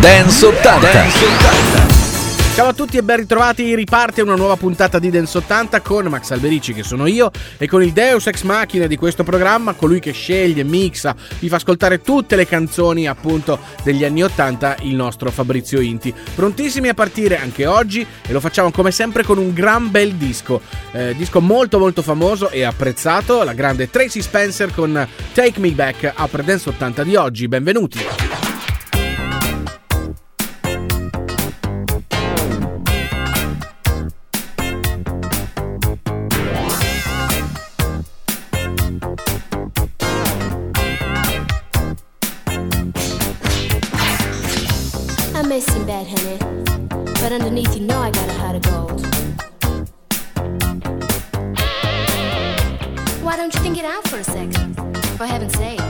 Dance 80. Dance 80. Ciao a tutti e ben ritrovati, riparte una nuova puntata di Dance 80 con Max Alberici che sono io e con il Deus Ex Machina di questo programma, colui che sceglie, mixa, vi fa ascoltare tutte le canzoni appunto degli anni 80, il nostro Fabrizio Inti. Prontissimi a partire anche oggi e lo facciamo come sempre con un gran bel disco, eh, disco molto molto famoso e apprezzato, la grande Tracy Spencer con Take Me Back apre Dance 80 di oggi, benvenuti. It out for a second? For heaven's sake.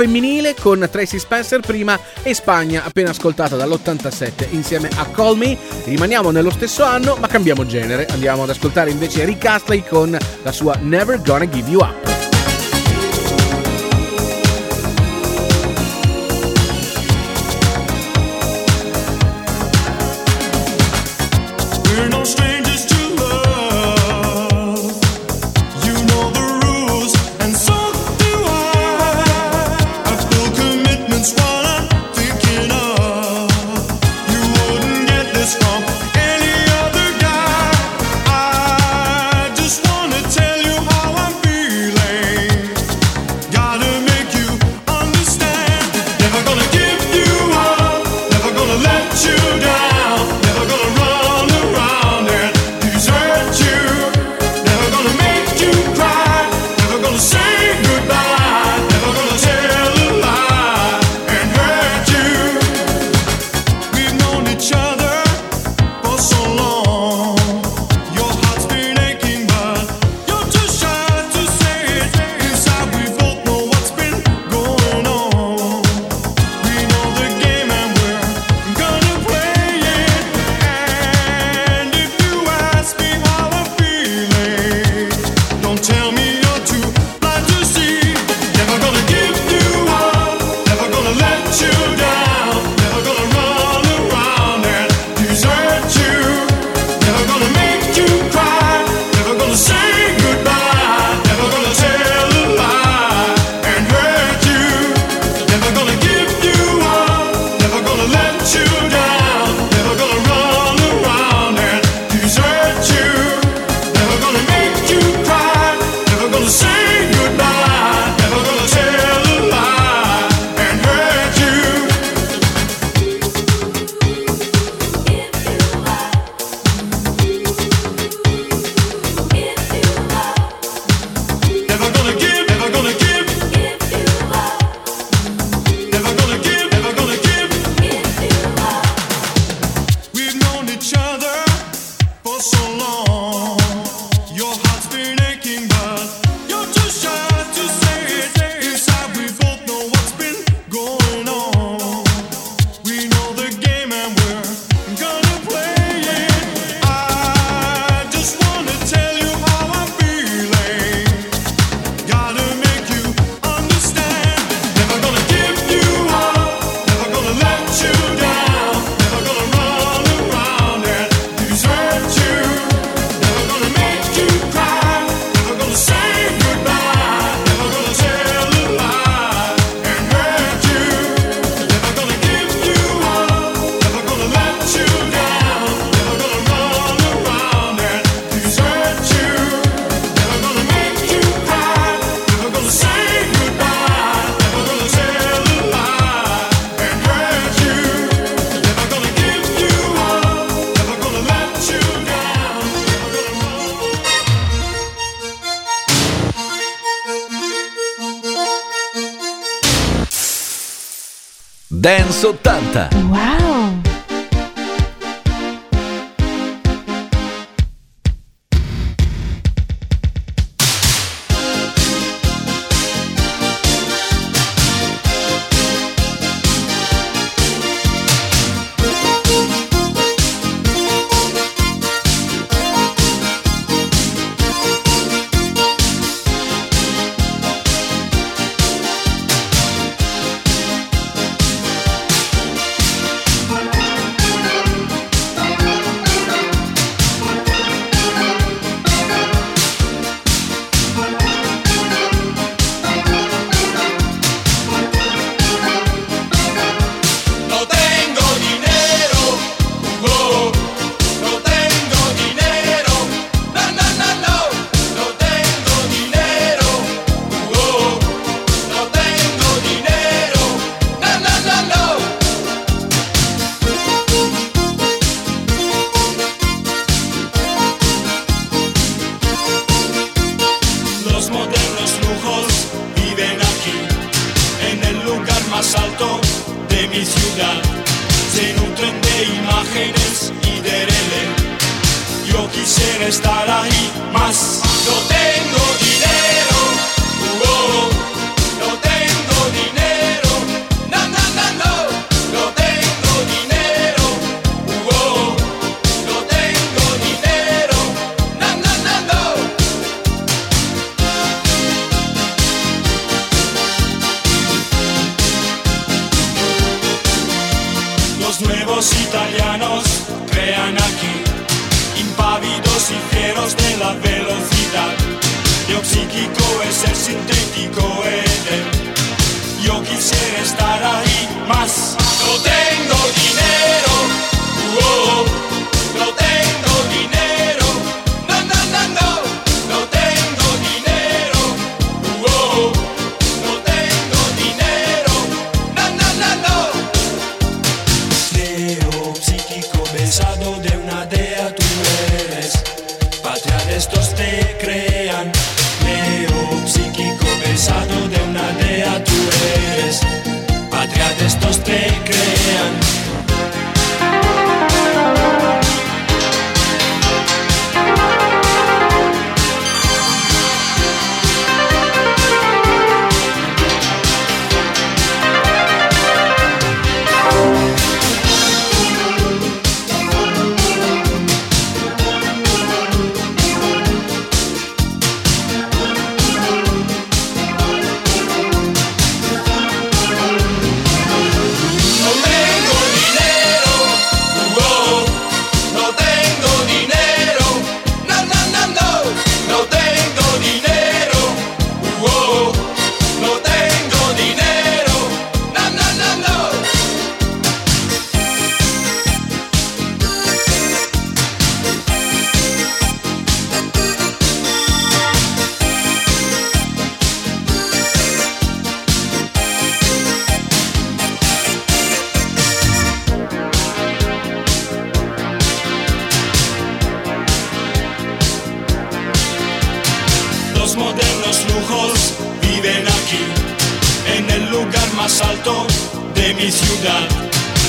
Femminile con Tracy Spencer prima e Spagna appena ascoltata dall'87 insieme a Call Me. Rimaniamo nello stesso anno ma cambiamo genere. Andiamo ad ascoltare invece Rick Astley con la sua Never Gonna Give You Up.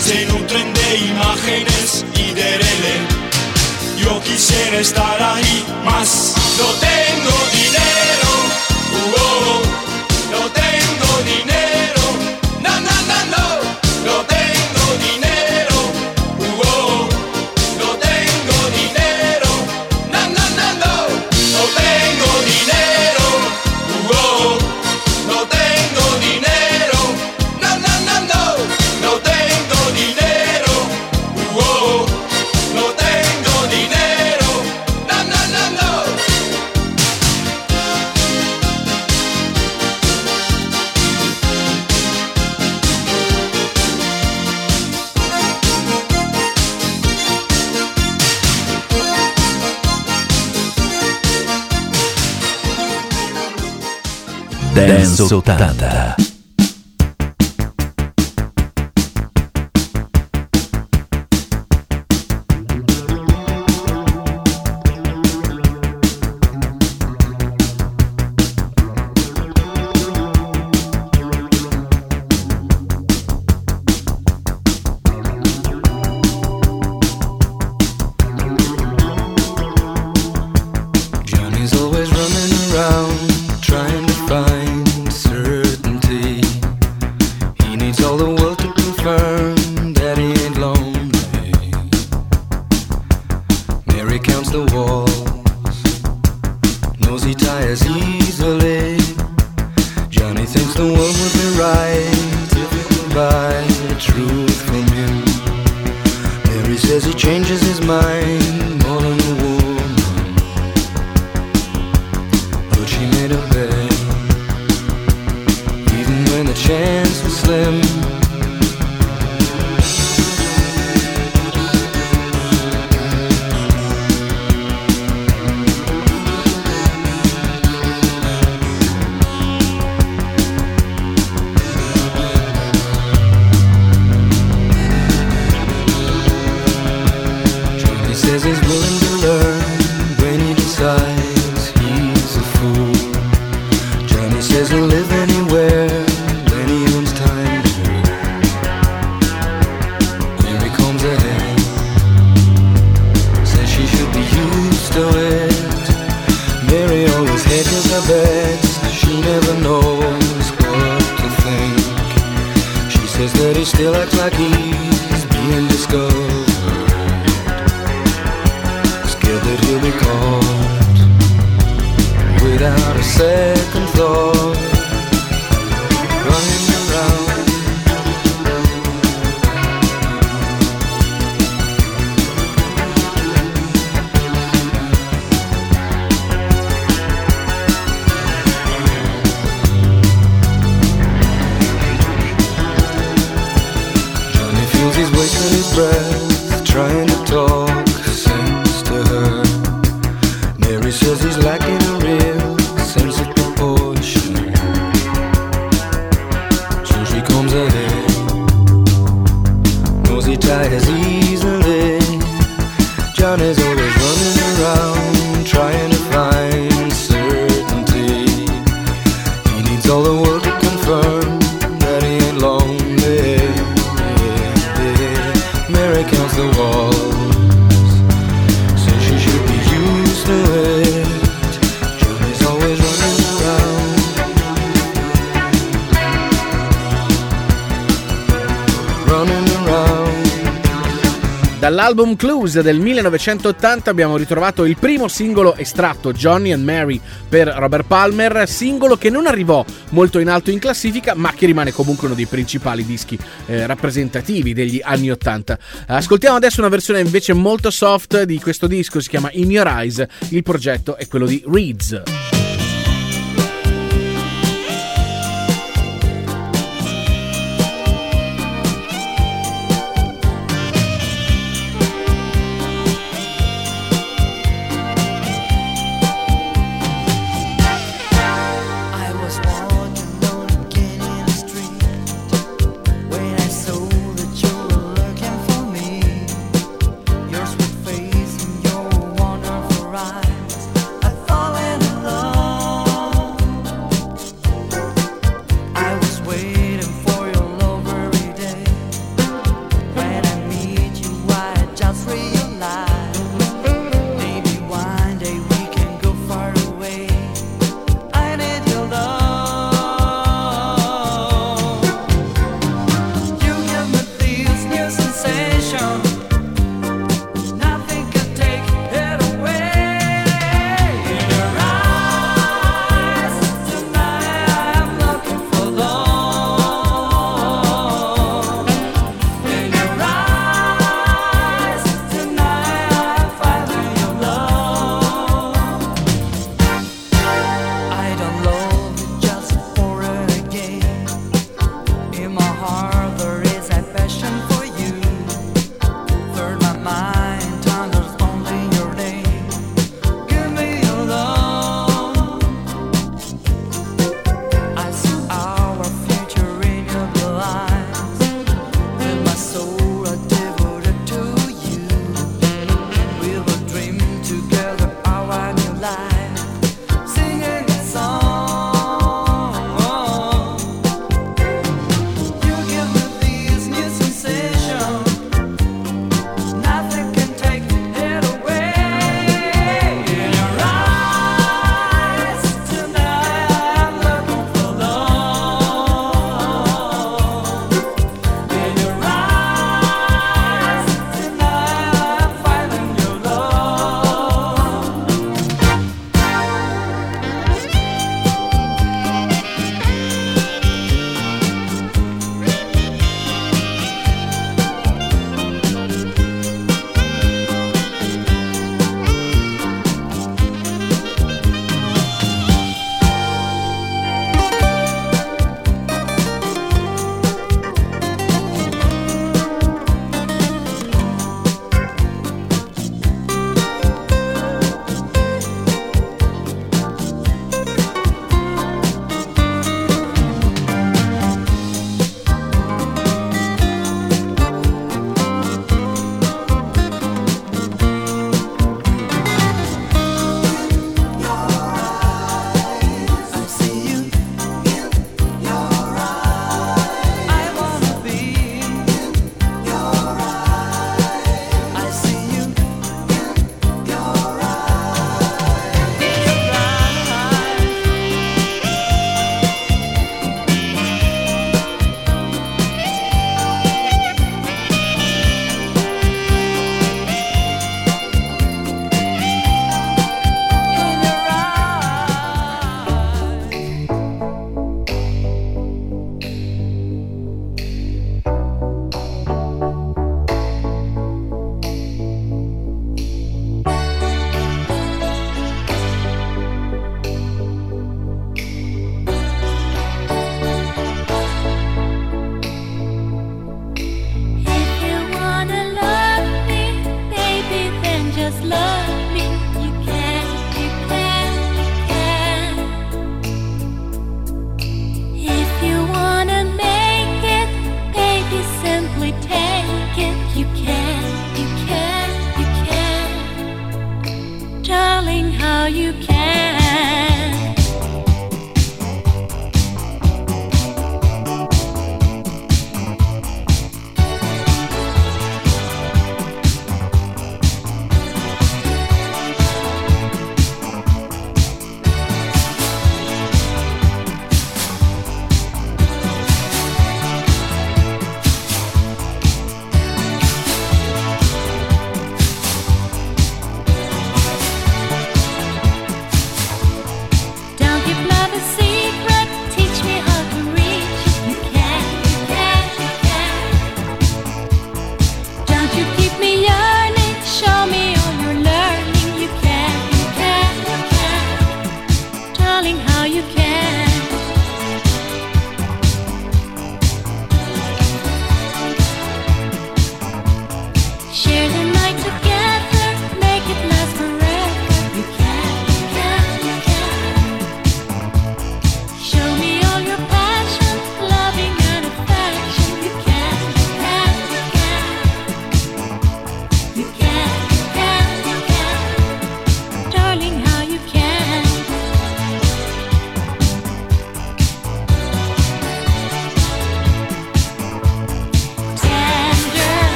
se nutren de imágenes y de rele. Yo quisiera estar ahí, más no tengo dinero. Uh. Dance 80. Kentucky. Dall'album Clues del 1980 abbiamo ritrovato il primo singolo estratto, Johnny and Mary, per Robert Palmer, singolo che non arrivò molto in alto in classifica, ma che rimane comunque uno dei principali dischi eh, rappresentativi degli anni 80. Ascoltiamo adesso una versione invece molto soft di questo disco, si chiama In Your Eyes, il progetto è quello di Reeds.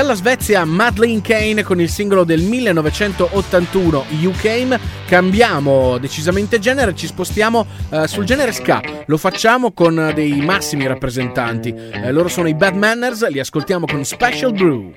Dalla Svezia Madeleine Kane con il singolo del 1981 You Came, cambiamo decisamente genere, ci spostiamo eh, sul genere ska, lo facciamo con dei massimi rappresentanti, eh, loro sono i Bad Manners, li ascoltiamo con Special Brew.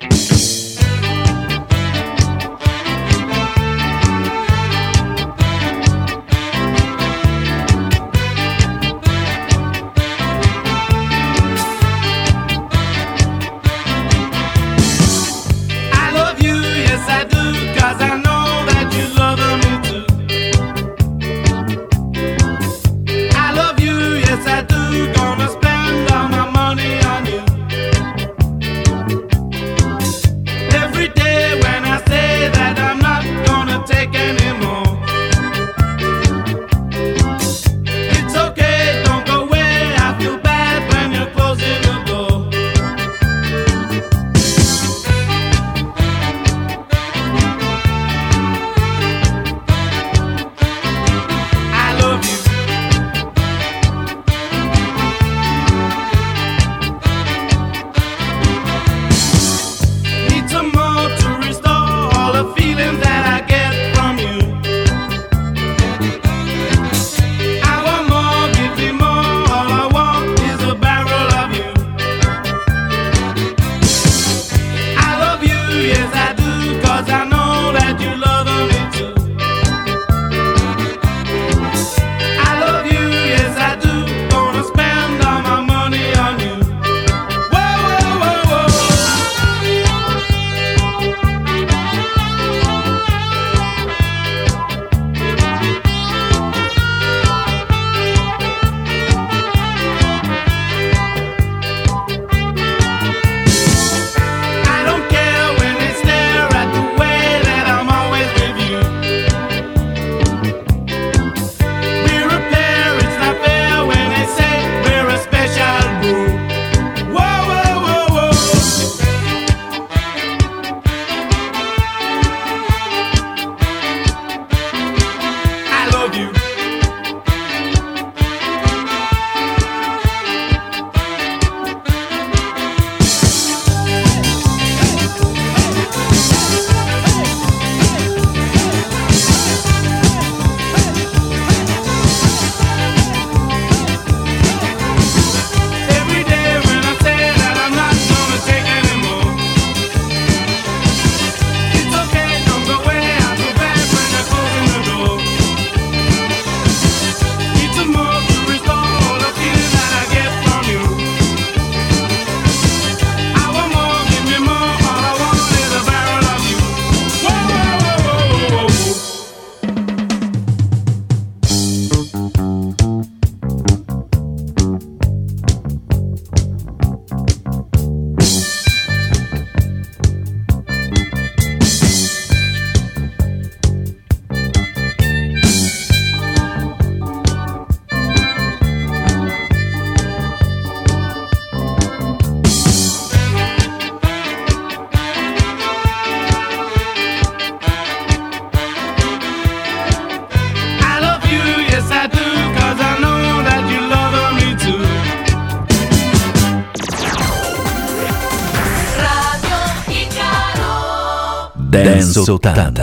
Dance 80.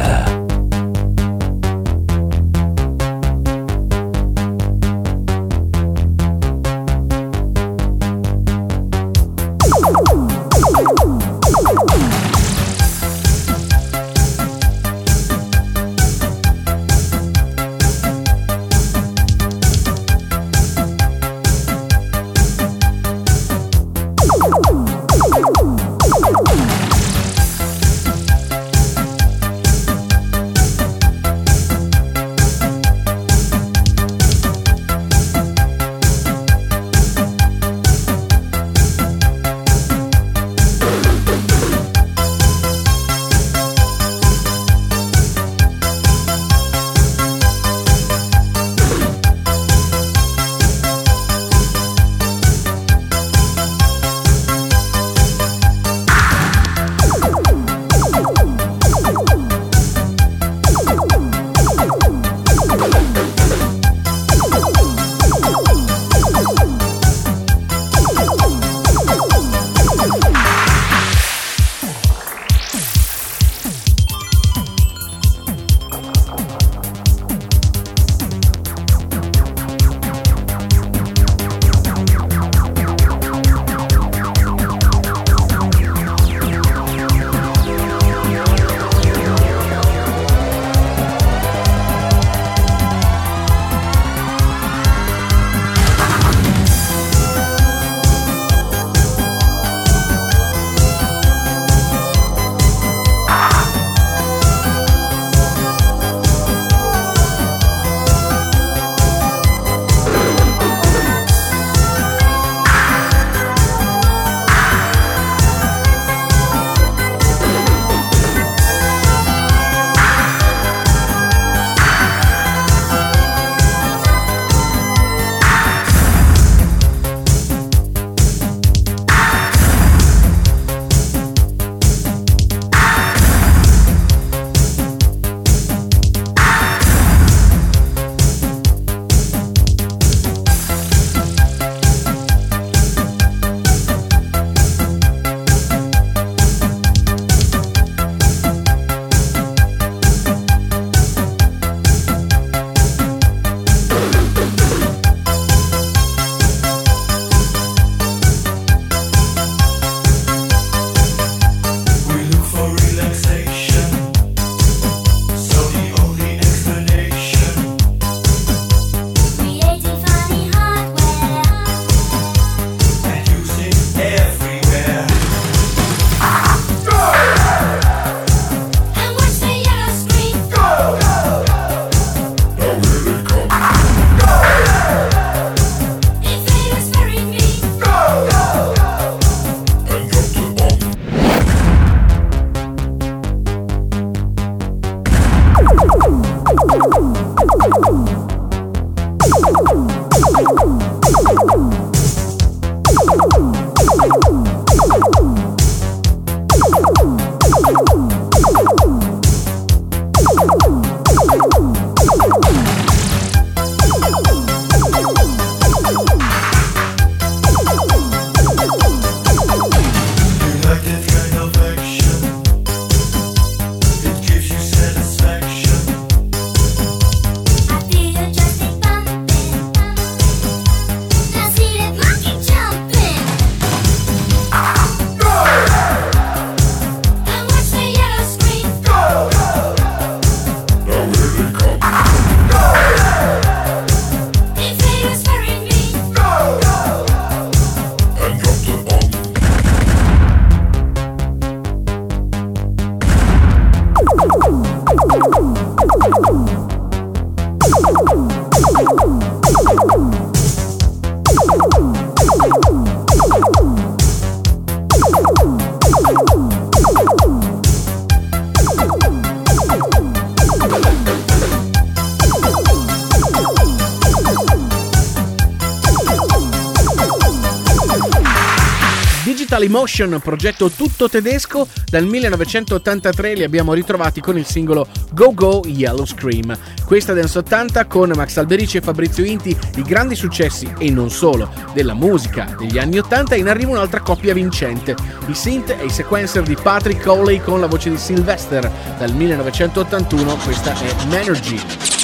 Emotion, progetto tutto tedesco, dal 1983 li abbiamo ritrovati con il singolo Go Go Yellow Scream. Questa Dance 80 con Max Alberici e Fabrizio Inti, i grandi successi e non solo della musica degli anni 80, in arriva un'altra coppia vincente, i synth e i sequencer di Patrick Cowley con la voce di Sylvester, dal 1981 questa è Manergy.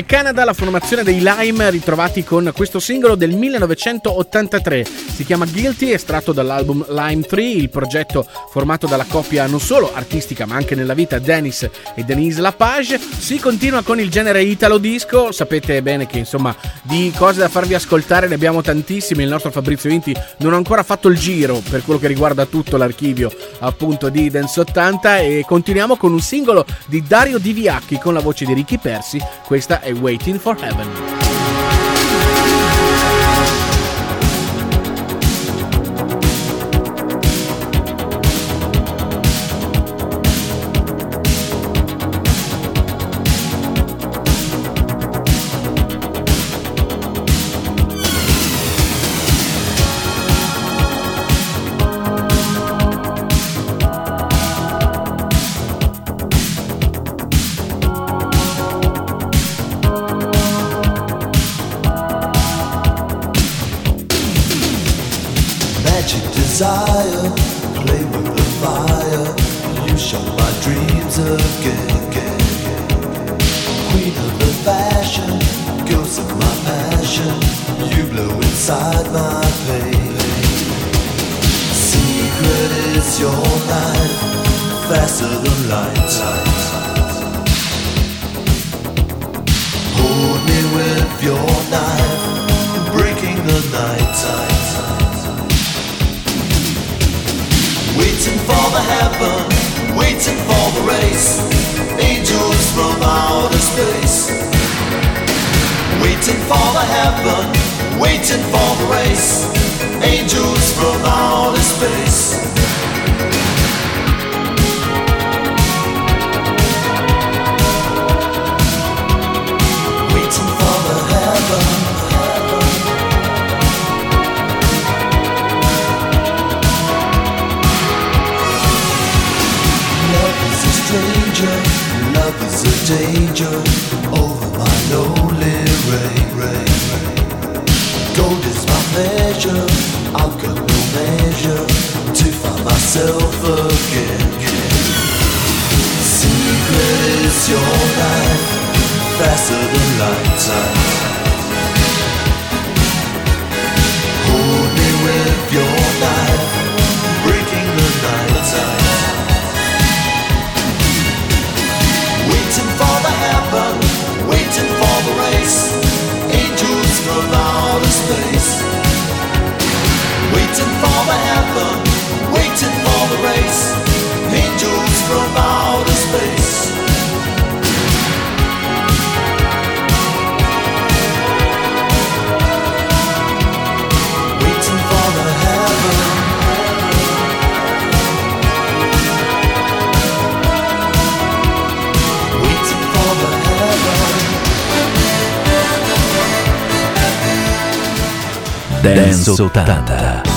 Dal Canada la formazione dei Lime ritrovati con questo singolo del 1983. Si chiama Guilty, estratto dall'album Lime 3, il progetto formato dalla coppia non solo artistica ma anche nella vita Dennis e Denise Lapage. Si continua con il genere italo disco, sapete bene che insomma di cose da farvi ascoltare ne abbiamo tantissime, il nostro Fabrizio Inti non ha ancora fatto il giro per quello che riguarda tutto l'archivio appunto di Dance 80 e continuiamo con un singolo di Dario Diviacchi con la voce di Ricky Persi, questa è Waiting for Heaven. Dance 80.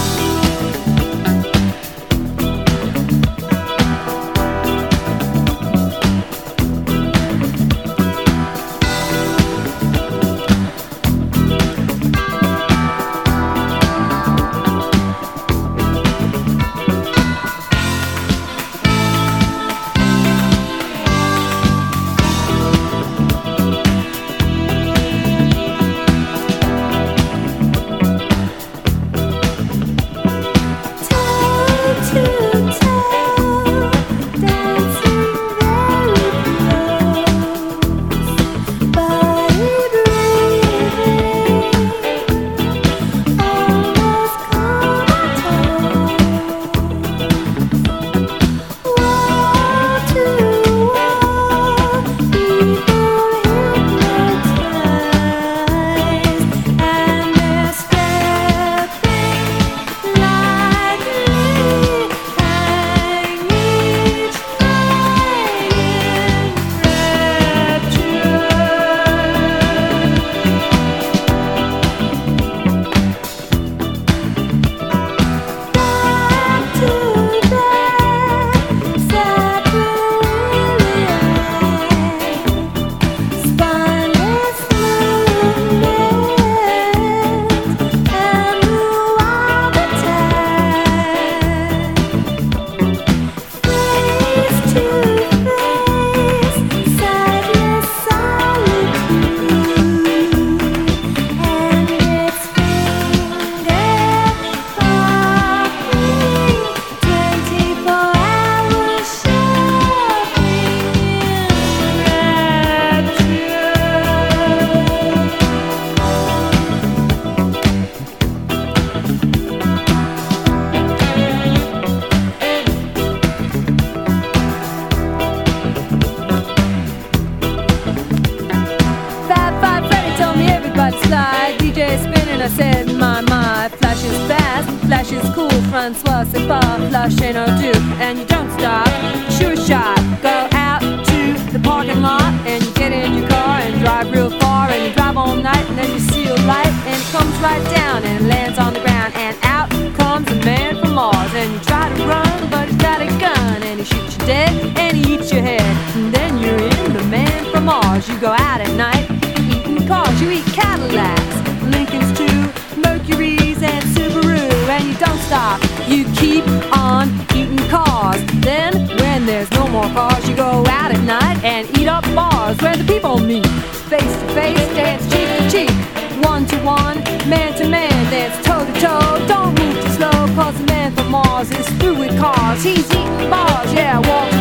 cars, you go out at night, eating cars, you eat Cadillacs, Lincolns too, Mercury's and Subaru, and you don't stop, you keep on eating cars. Then, when there's no more cars, you go out at night and eat up bars where the people meet, face to face, dance cheek to cheek, one to one, man to man, dance toe to toe. Don't move too slow, cause the man from Mars is through with cars, he's eating bars, yeah, walk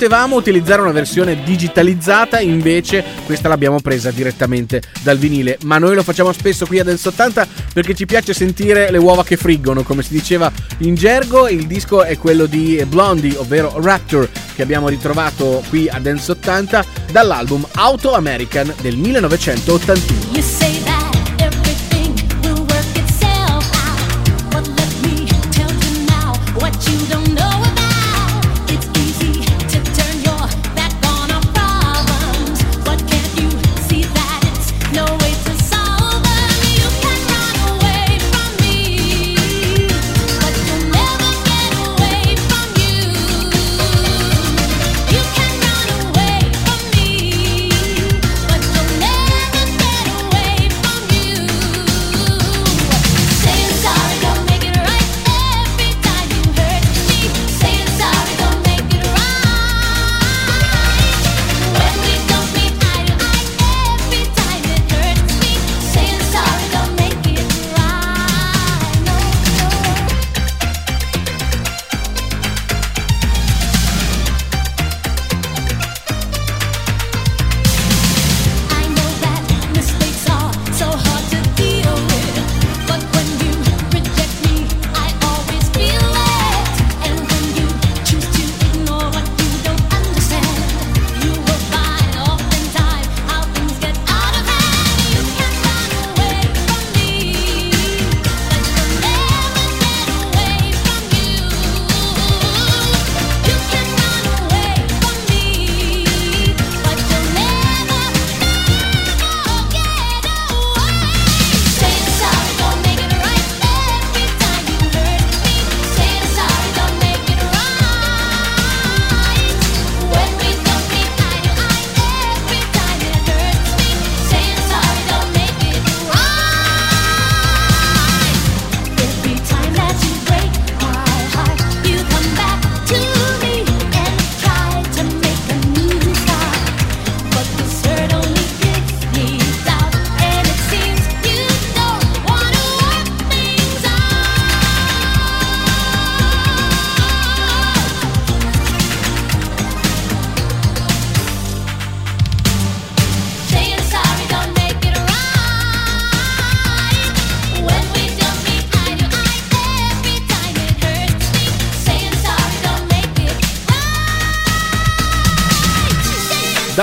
Potevamo utilizzare una versione digitalizzata, invece questa l'abbiamo presa direttamente dal vinile. Ma noi lo facciamo spesso qui a Dance 80 perché ci piace sentire le uova che friggono, come si diceva in gergo. Il disco è quello di Blondie, ovvero Rapture, che abbiamo ritrovato qui a Dance 80 dall'album Auto American del 1981.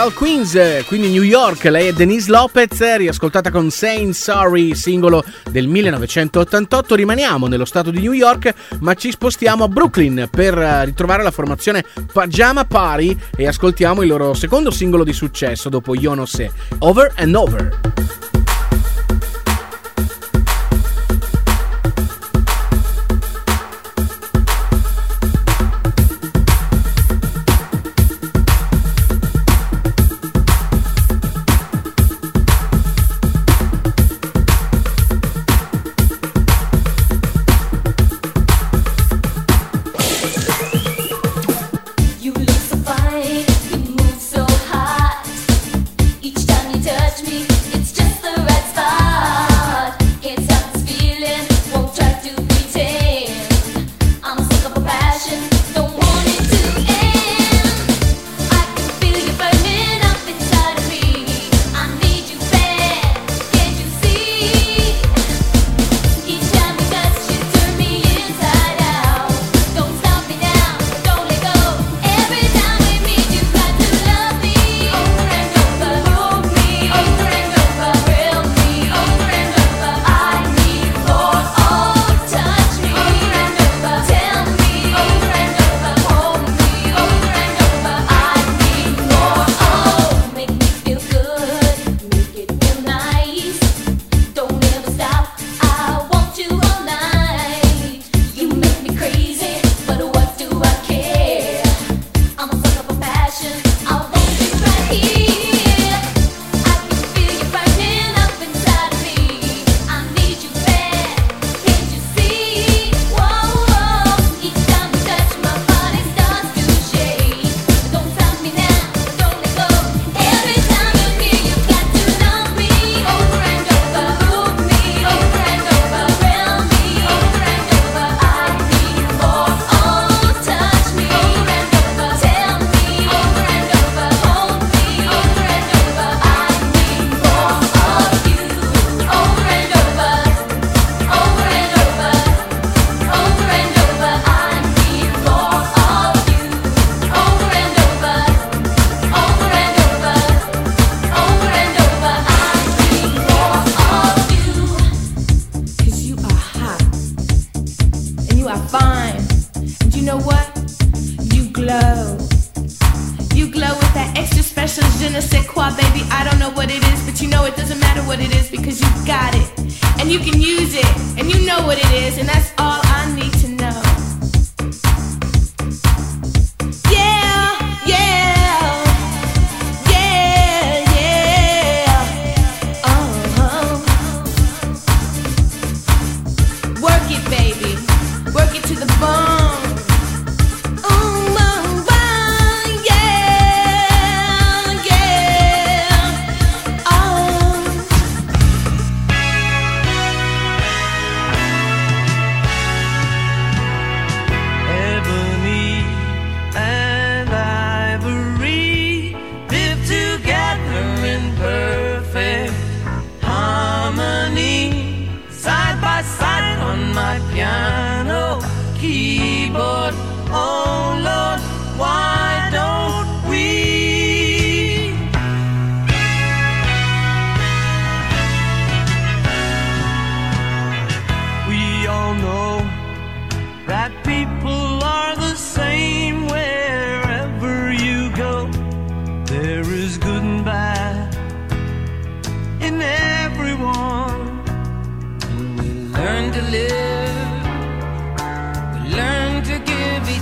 dal Queens, quindi New York, lei è Denise Lopez, riascoltata con Saying Sorry, singolo del 1988. Rimaniamo nello stato di New York, ma ci spostiamo a Brooklyn per eh, ritrovare la formazione Pajama Party e ascoltiamo il loro secondo singolo di successo dopo Yonose, Over and Over.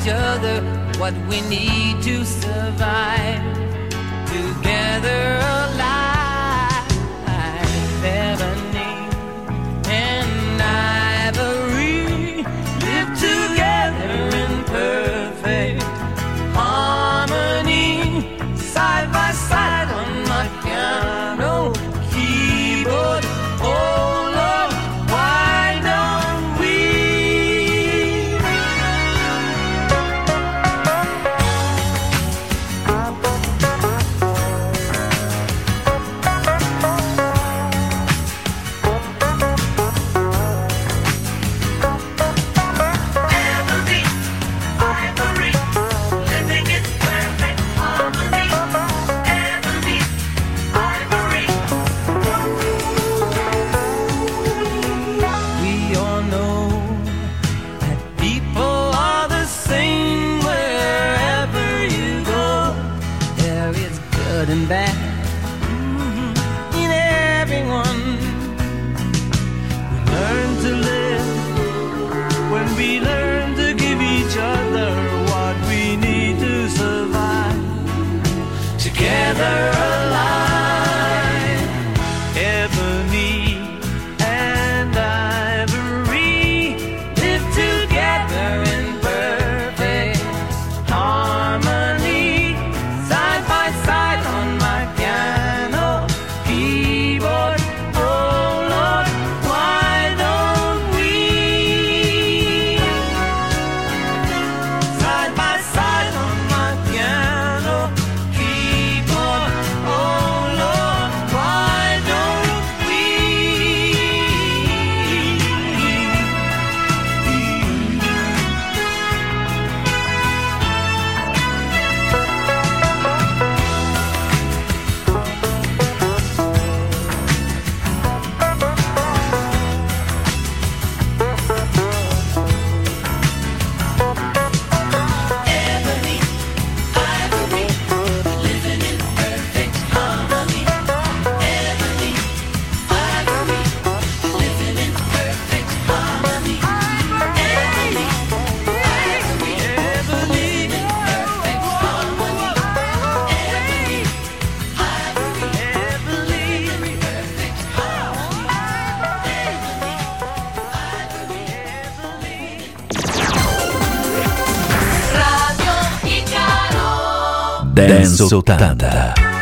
each other what we need to survive together. Dance 80.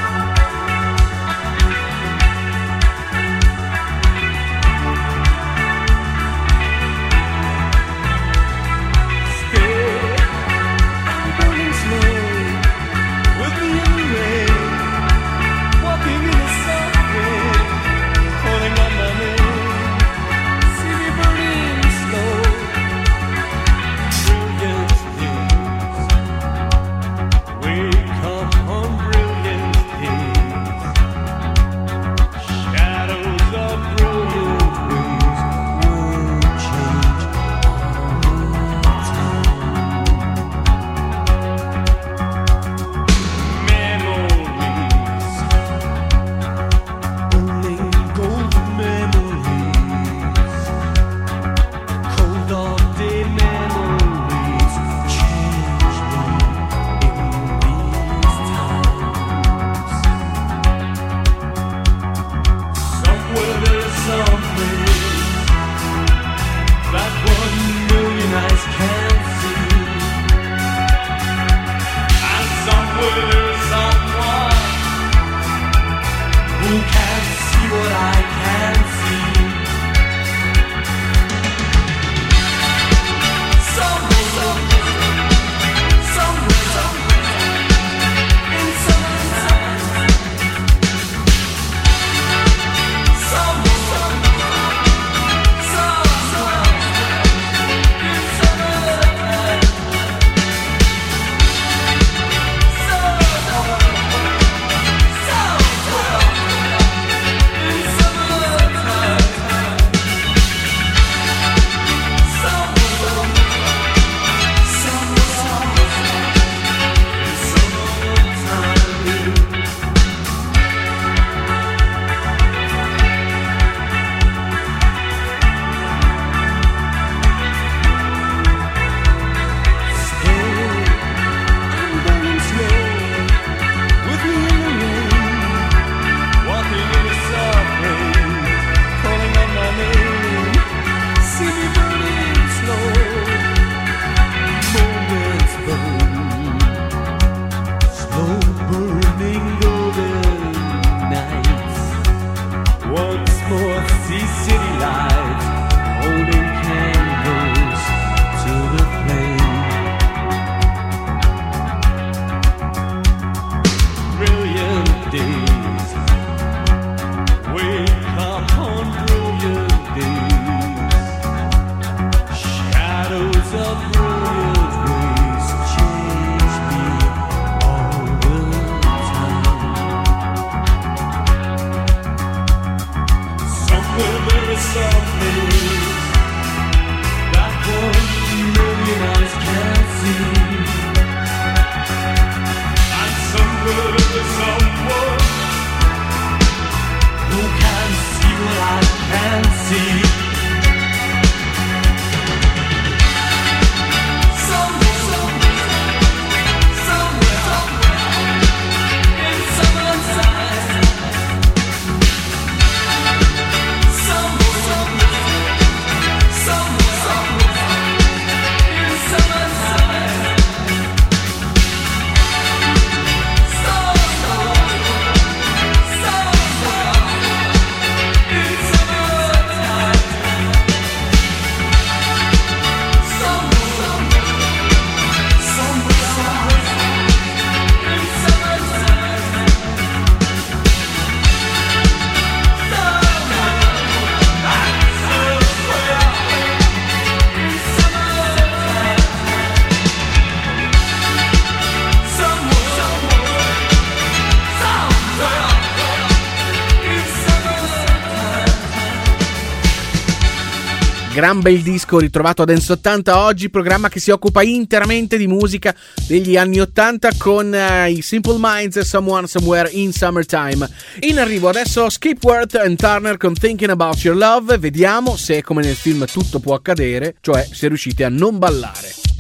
Gran bel disco ritrovato ad Dance 80 oggi, programma che si occupa interamente di musica degli anni 80 con eh, i Simple Minds e Someone Somewhere in Summertime. In arrivo adesso Skipworth e Turner con Thinking About Your Love, vediamo se come nel film tutto può accadere, cioè se riuscite a non ballare.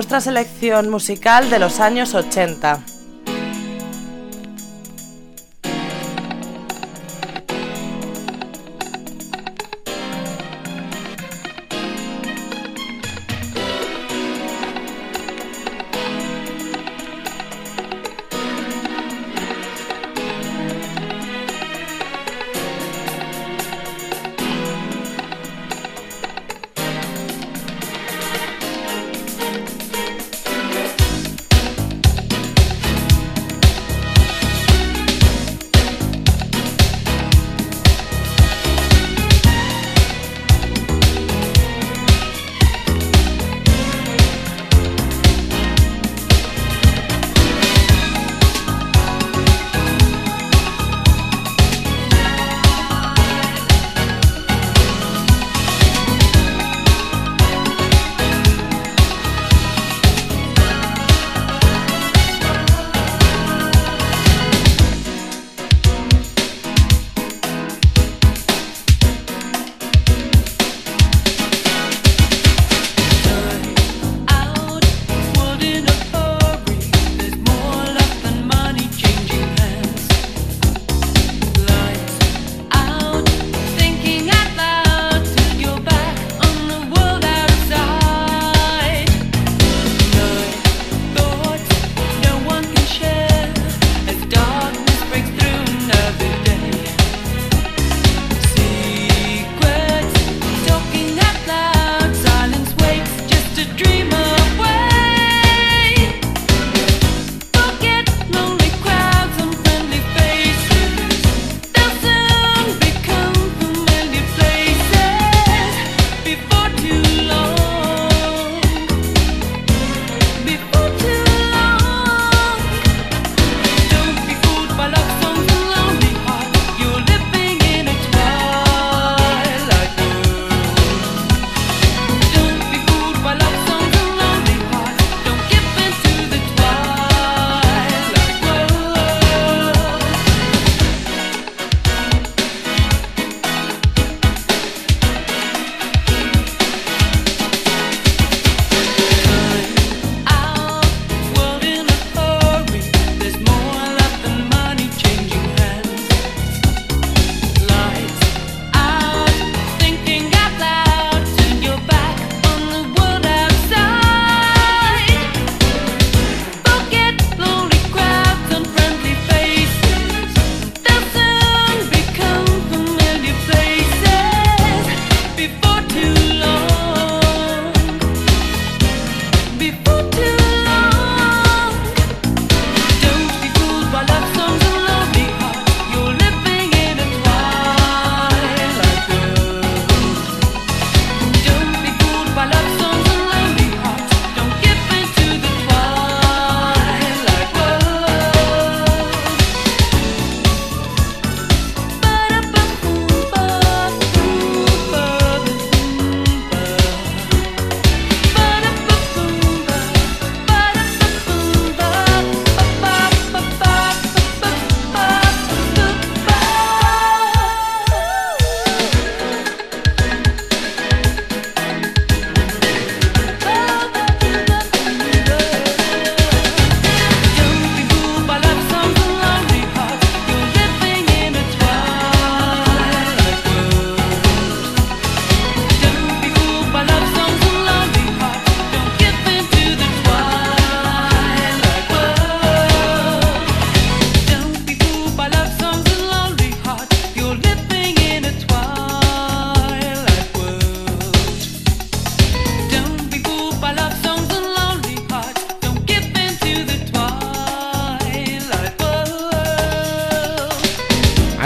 vuestra selección musical de los años 80.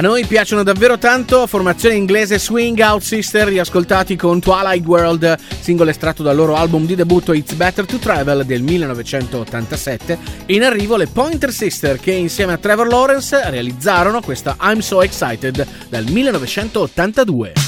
noi piacciono davvero tanto, formazione inglese Swing Out Sister, riascoltati con Twilight World, singolo estratto dal loro album di debutto It's Better to Travel del 1987. In arrivo le Pointer Sister che insieme a Trevor Lawrence realizzarono questa I'm So Excited dal 1982.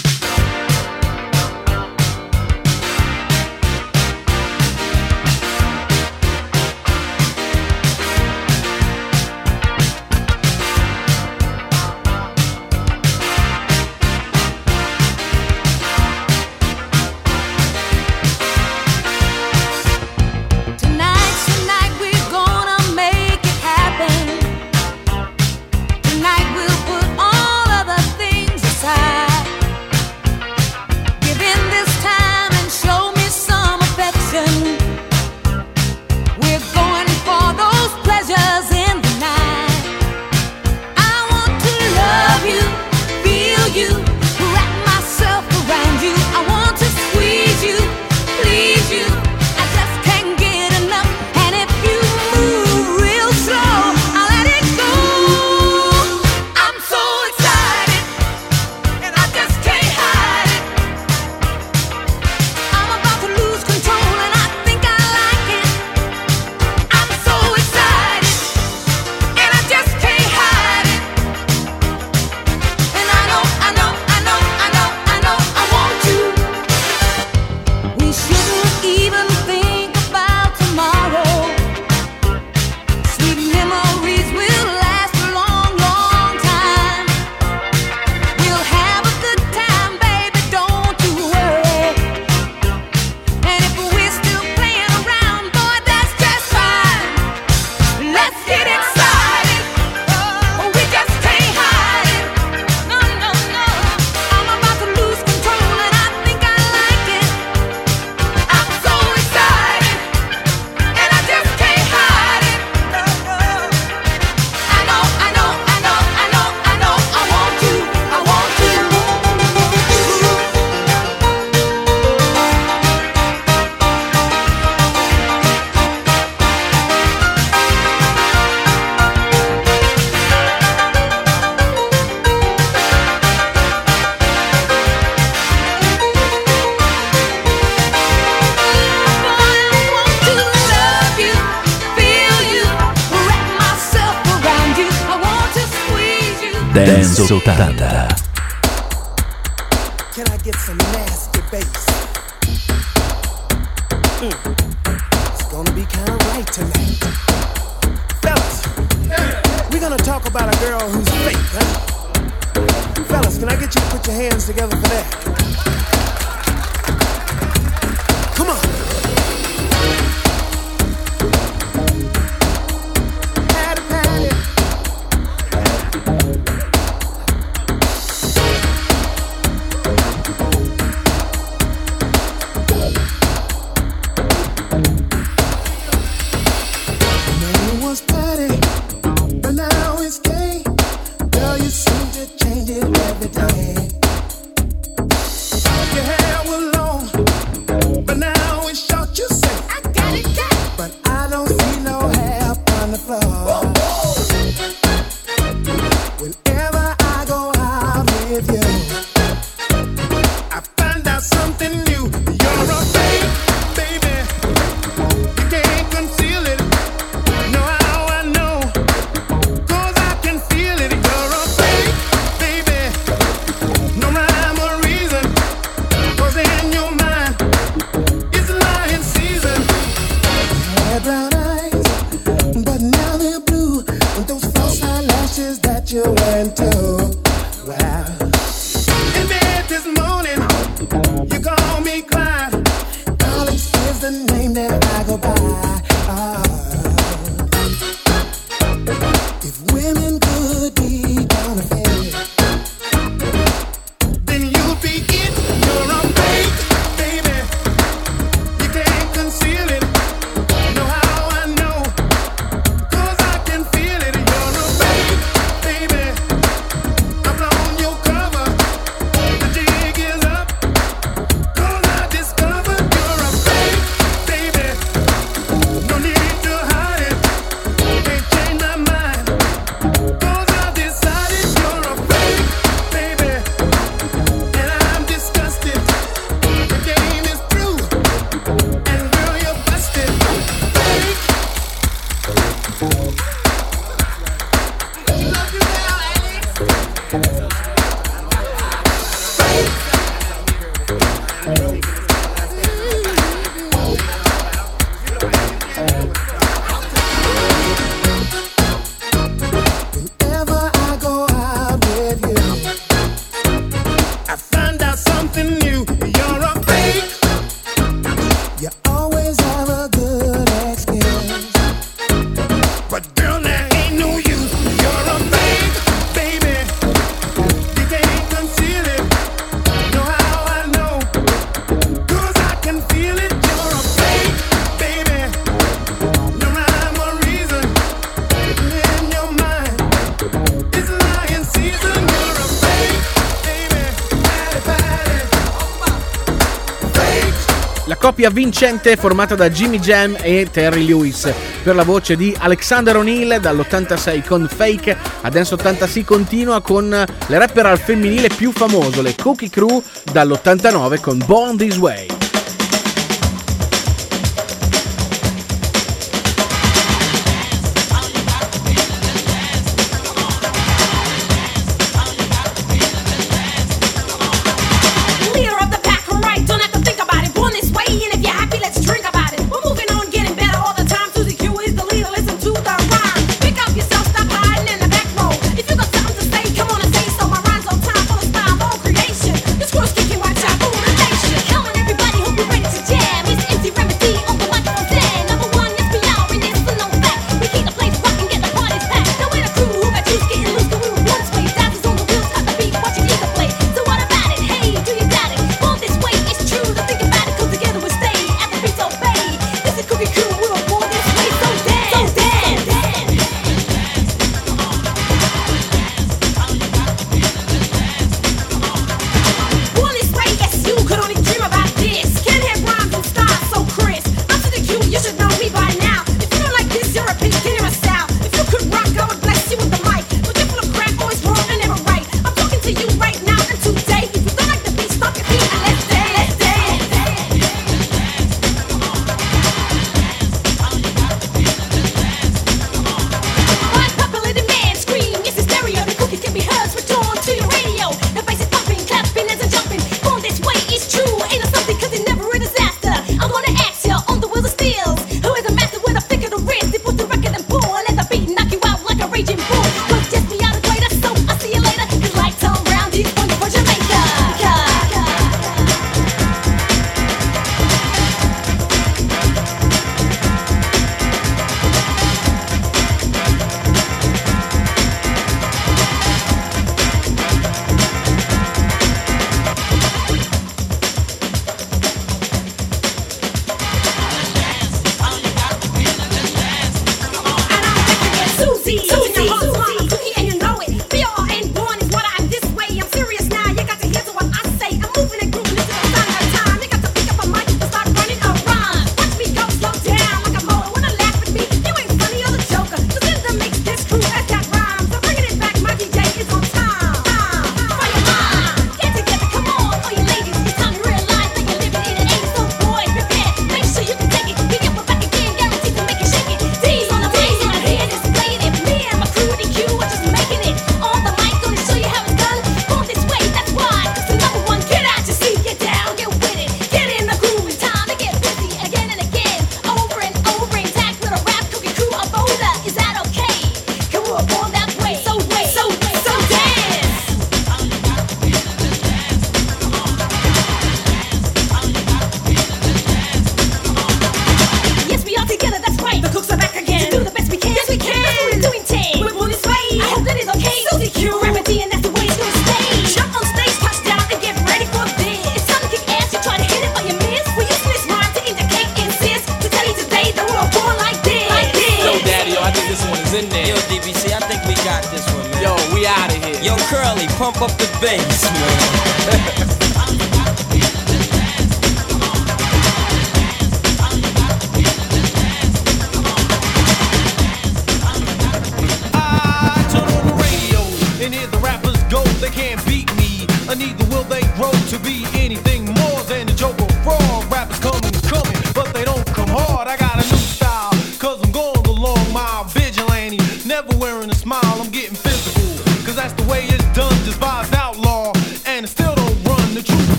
coppia vincente formata da Jimmy Jam e Terry Lewis. Per la voce di Alexander O'Neill dall'86 con Fake, adesso si continua con le rapper al femminile più famoso, le Cookie Crew dall'89 con Born This Way.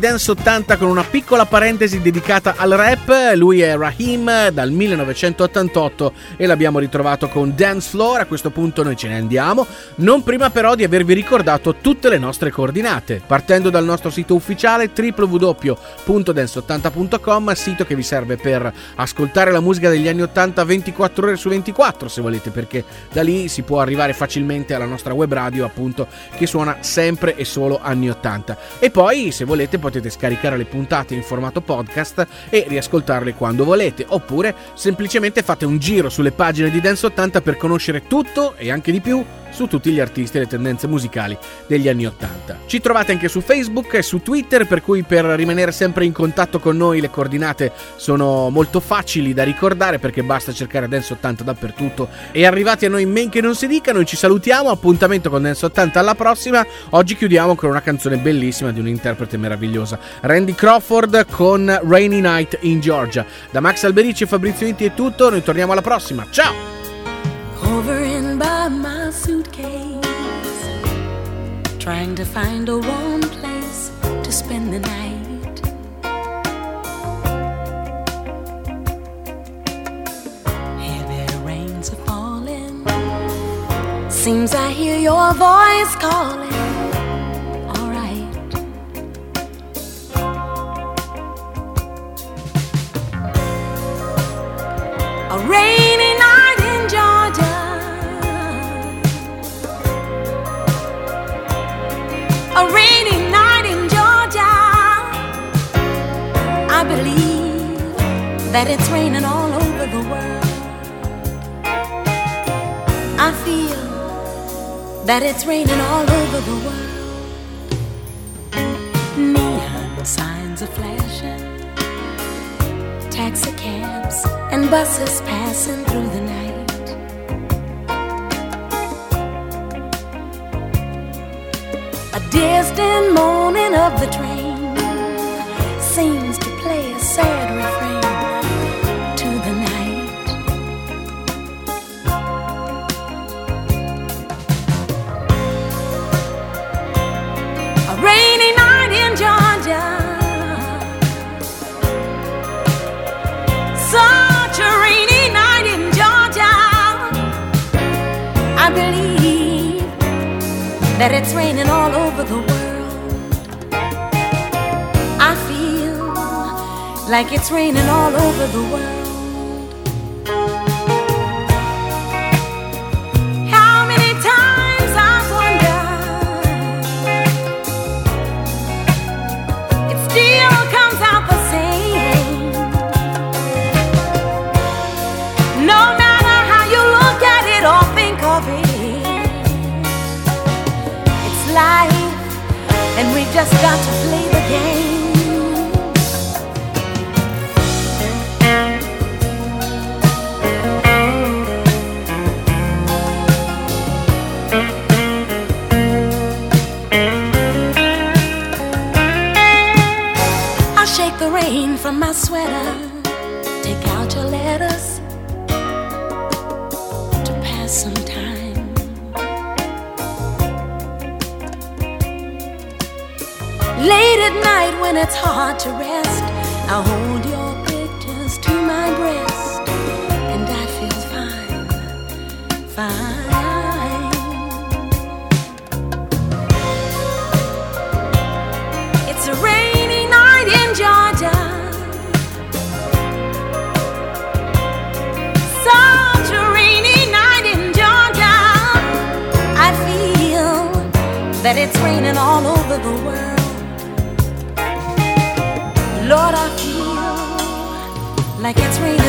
need Dance 80 con una piccola parentesi dedicata al rap. Lui è Rahim dal 1988 e l'abbiamo ritrovato con Dance Floor. A questo punto noi ce ne andiamo. Non prima però di avervi ricordato tutte le nostre coordinate. Partendo dal nostro sito ufficiale www.dance80.com, sito che vi serve per ascoltare la musica degli anni 80 24 ore su 24 se volete, perché da lì si può arrivare facilmente alla nostra web radio appunto che suona sempre e solo anni 80. E poi se volete potete scaricare le puntate in formato podcast e riascoltarle quando volete, oppure semplicemente fate un giro sulle pagine di Dance 80 per conoscere tutto e anche di più su tutti gli artisti e le tendenze musicali degli anni 80. Ci trovate anche su Facebook e su Twitter, per cui per rimanere sempre in contatto con noi le coordinate sono molto facili da ricordare perché basta cercare Dance 80 dappertutto. E arrivati a noi men che non si dica, noi ci salutiamo, appuntamento con Dance 80 alla prossima. Oggi chiudiamo con una canzone bellissima di un'interprete meravigliosa, Randy Crawford con Rainy Night in Georgia. Da Max Alberici e Fabrizio Inti è tutto, noi torniamo alla prossima. Ciao! Hovering by my suitcase, trying to find a warm place to spend the night. Heavy rains are falling. Seems I hear your voice calling. Rainy night in Georgia. A rainy night in Georgia. I believe that it's raining all over the world. I feel that it's raining all over the world. Neon signs are flashing, taxi cabs and buses passing through the night. A distant moaning of the train seems to believe that it's raining all over the world. I feel like it's raining all over the world. Just got to play the game. I'll shake the rain from my sweater, it's hard to rest, I hold your pictures to my breast, and I feel fine, fine. It's a rainy night in Georgia. Such a rainy night in Georgia. I feel that it's raining all over the world. Lord, I feel like it's raining